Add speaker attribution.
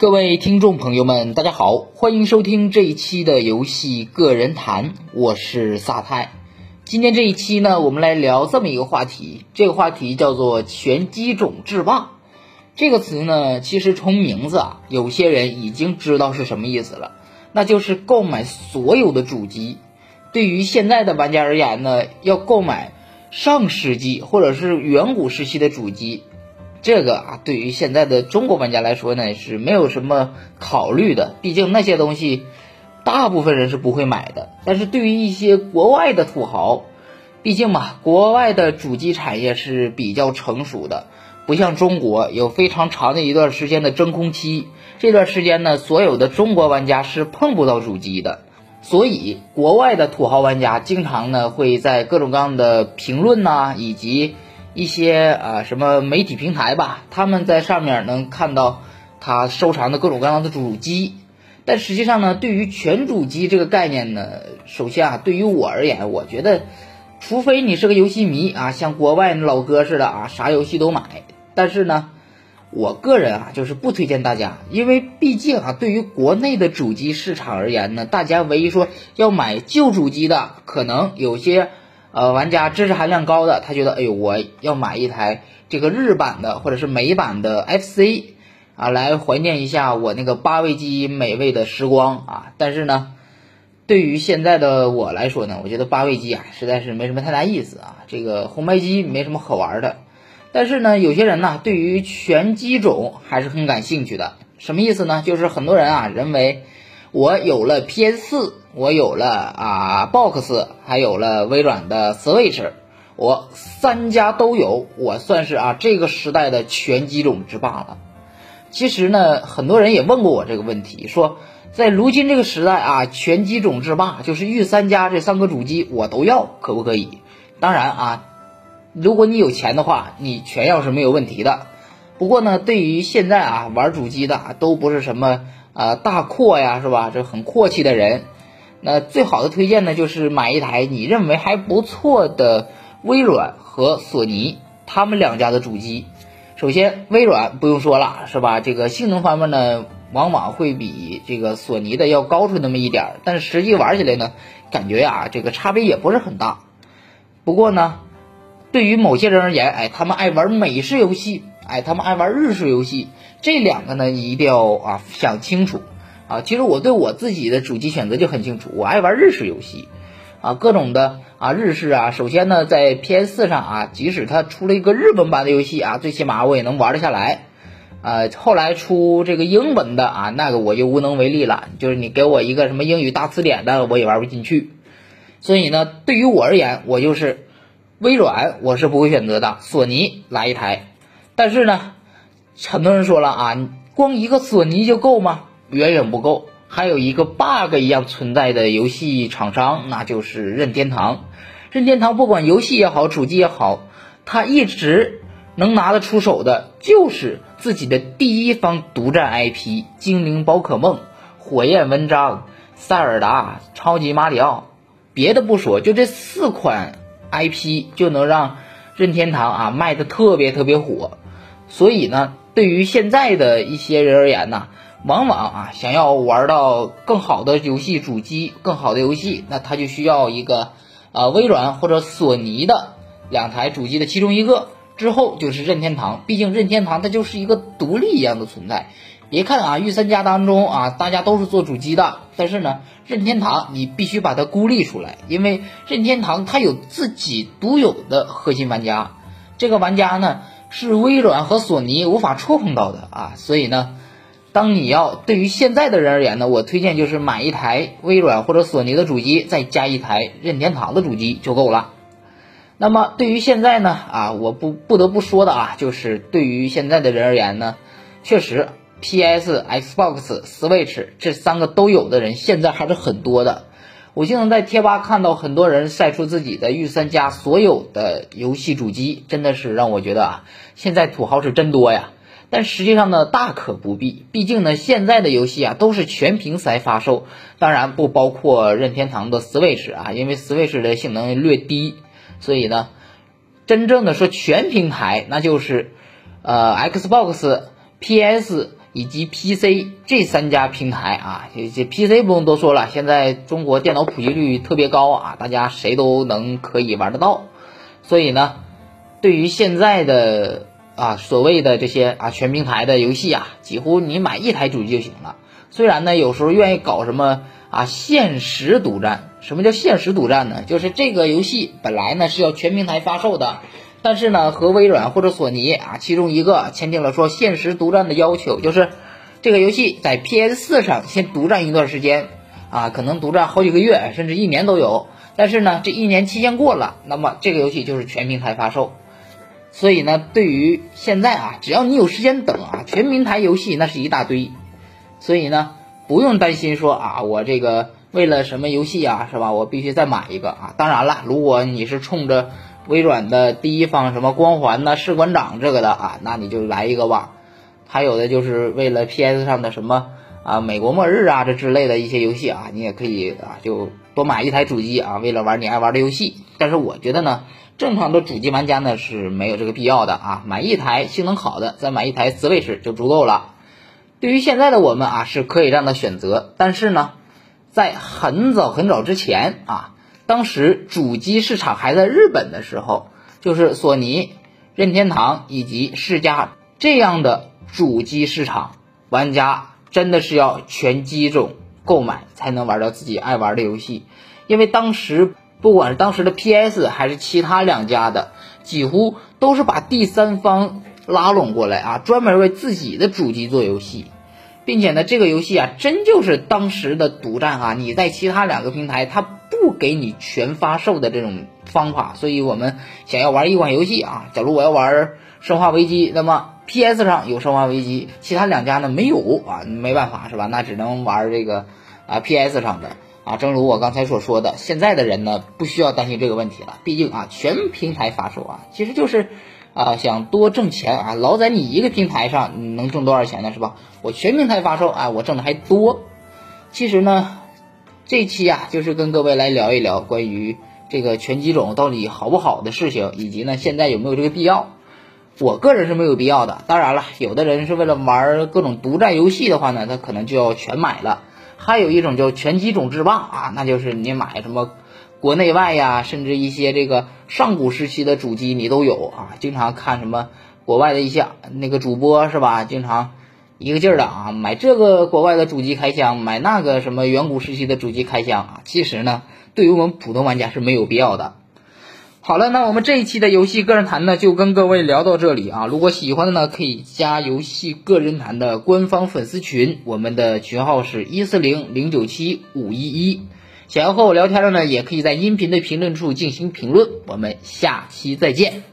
Speaker 1: 各位听众朋友们，大家好，欢迎收听这一期的游戏个人谈，我是萨泰。今天这一期呢，我们来聊这么一个话题，这个话题叫做“全机种制霸”。这个词呢，其实从名字啊，有些人已经知道是什么意思了，那就是购买所有的主机。对于现在的玩家而言呢，要购买上世纪或者是远古时期的主机。这个啊，对于现在的中国玩家来说呢，是没有什么考虑的。毕竟那些东西，大部分人是不会买的。但是对于一些国外的土豪，毕竟嘛，国外的主机产业是比较成熟的，不像中国有非常长的一段时间的真空期。这段时间呢，所有的中国玩家是碰不到主机的。所以，国外的土豪玩家经常呢会在各种各样的评论呐，以及。一些啊什么媒体平台吧，他们在上面能看到他收藏的各种各样的主机，但实际上呢，对于全主机这个概念呢，首先啊，对于我而言，我觉得，除非你是个游戏迷啊，像国外那老哥似的啊，啥游戏都买。但是呢，我个人啊，就是不推荐大家，因为毕竟啊，对于国内的主机市场而言呢，大家唯一说要买旧主机的，可能有些。呃，玩家知识含量高的，他觉得，哎呦，我要买一台这个日版的或者是美版的 FC 啊，来怀念一下我那个八位机美味的时光啊。但是呢，对于现在的我来说呢，我觉得八位机啊，实在是没什么太大意思啊。这个红白机没什么可玩的。但是呢，有些人呢，对于全机种还是很感兴趣的。什么意思呢？就是很多人啊，认为。我有了 PS 四，我有了啊 Box，还有了微软的 Switch，我三家都有，我算是啊这个时代的全机种之霸了。其实呢，很多人也问过我这个问题，说在如今这个时代啊，全机种之霸就是御三家这三个主机我都要，可不可以？当然啊，如果你有钱的话，你全要是没有问题的。不过呢，对于现在啊玩主机的都不是什么。啊，大阔呀，是吧？这很阔气的人，那最好的推荐呢，就是买一台你认为还不错的微软和索尼他们两家的主机。首先，微软不用说了，是吧？这个性能方面呢，往往会比这个索尼的要高出那么一点儿，但是实际玩起来呢，感觉呀，这个差别也不是很大。不过呢，对于某些人而言，哎，他们爱玩美式游戏。哎，他们爱玩日式游戏，这两个呢，你一定要啊想清楚啊。其实我对我自己的主机选择就很清楚，我爱玩日式游戏啊，各种的啊日式啊。首先呢，在 PS 四上啊，即使它出了一个日本版的游戏啊，最起码我也能玩得下来。呃，后来出这个英文的啊，那个我就无能为力了，就是你给我一个什么英语大词典的，我也玩不进去。所以呢，对于我而言，我就是微软，我是不会选择的，索尼来一台。但是呢，很多人说了啊，光一个索尼就够吗？远远不够，还有一个 bug 一样存在的游戏厂商，那就是任天堂。任天堂不管游戏也好，主机也好，它一直能拿得出手的，就是自己的第一方独占 IP《精灵宝可梦》《火焰纹章》《塞尔达》《超级马里奥》。别的不说，就这四款 IP 就能让任天堂啊卖的特别特别火。所以呢，对于现在的一些人而言呢，往往啊想要玩到更好的游戏主机、更好的游戏，那他就需要一个呃微软或者索尼的两台主机的其中一个，之后就是任天堂。毕竟任天堂它就是一个独立一样的存在。别看啊御三家当中啊大家都是做主机的，但是呢任天堂你必须把它孤立出来，因为任天堂它有自己独有的核心玩家，这个玩家呢。是微软和索尼无法触碰到的啊，所以呢，当你要对于现在的人而言呢，我推荐就是买一台微软或者索尼的主机，再加一台任天堂的主机就够了。那么对于现在呢，啊，我不不得不说的啊，就是对于现在的人而言呢，确实 PS、Xbox、Switch 这三个都有的人现在还是很多的。我经常在贴吧看到很多人晒出自己的御三家所有的游戏主机，真的是让我觉得啊，现在土豪是真多呀。但实际上呢，大可不必，毕竟呢，现在的游戏啊都是全屏才发售，当然不包括任天堂的 Switch 啊，因为 Switch 的性能略低，所以呢，真正的说全平台，那就是呃 Xbox、PS 以及 PC 这三家平台啊，这 PC 不用多说了，现在中国电脑普及率特别高啊，大家谁都能可以玩得到。所以呢，对于现在的啊所谓的这些啊全平台的游戏啊，几乎你买一台主机就行了。虽然呢，有时候愿意搞什么啊限时独占。什么叫限时独占呢？就是这个游戏本来呢是要全平台发售的，但是呢和微软或者索尼啊其中一个签订了说限时独占的要求，就是这个游戏在 PS 四上先独占一段时间啊，可能独占好几个月甚至一年都有。但是呢这一年期限过了，那么这个游戏就是全平台发售。所以呢对于现在啊，只要你有时间等啊，全平台游戏那是一大堆。所以呢不用担心说啊我这个。为了什么游戏啊，是吧？我必须再买一个啊！当然了，如果你是冲着微软的第一方什么光环呐、士官长这个的啊，那你就来一个吧。还有的就是为了 PS 上的什么啊，美国末日啊这之类的一些游戏啊，你也可以啊，就多买一台主机啊，为了玩你爱玩的游戏。但是我觉得呢，正常的主机玩家呢是没有这个必要的啊，买一台性能好的，再买一台 Switch 就足够了。对于现在的我们啊，是可以这样的选择，但是呢。在很早很早之前啊，当时主机市场还在日本的时候，就是索尼、任天堂以及世嘉这样的主机市场，玩家真的是要全机种购买才能玩到自己爱玩的游戏，因为当时不管是当时的 PS 还是其他两家的，几乎都是把第三方拉拢过来啊，专门为自己的主机做游戏。并且呢，这个游戏啊，真就是当时的独占啊！你在其他两个平台，它不给你全发售的这种方法。所以我们想要玩一款游戏啊，假如我要玩《生化危机》，那么 PS 上有《生化危机》，其他两家呢没有啊，没办法是吧？那只能玩这个啊 PS 上的啊。正如我刚才所说的，现在的人呢不需要担心这个问题了，毕竟啊全平台发售啊，其实就是。啊，想多挣钱啊，老在你一个平台上，能挣多少钱呢？是吧？我全平台发售，啊，我挣的还多。其实呢，这期啊，就是跟各位来聊一聊关于这个全机种到底好不好的事情，以及呢，现在有没有这个必要？我个人是没有必要的。当然了，有的人是为了玩各种独占游戏的话呢，他可能就要全买了。还有一种叫全机种制霸啊，那就是你买什么。国内外呀，甚至一些这个上古时期的主机你都有啊。经常看什么国外的一些那个主播是吧？经常一个劲儿的啊，买这个国外的主机开箱，买那个什么远古时期的主机开箱啊。其实呢，对于我们普通玩家是没有必要的。好了，那我们这一期的游戏个人谈呢，就跟各位聊到这里啊。如果喜欢的呢，可以加游戏个人谈的官方粉丝群，我们的群号是一四零零九七五一一。想要和我聊天的呢，也可以在音频的评论处进行评论。我们下期再见。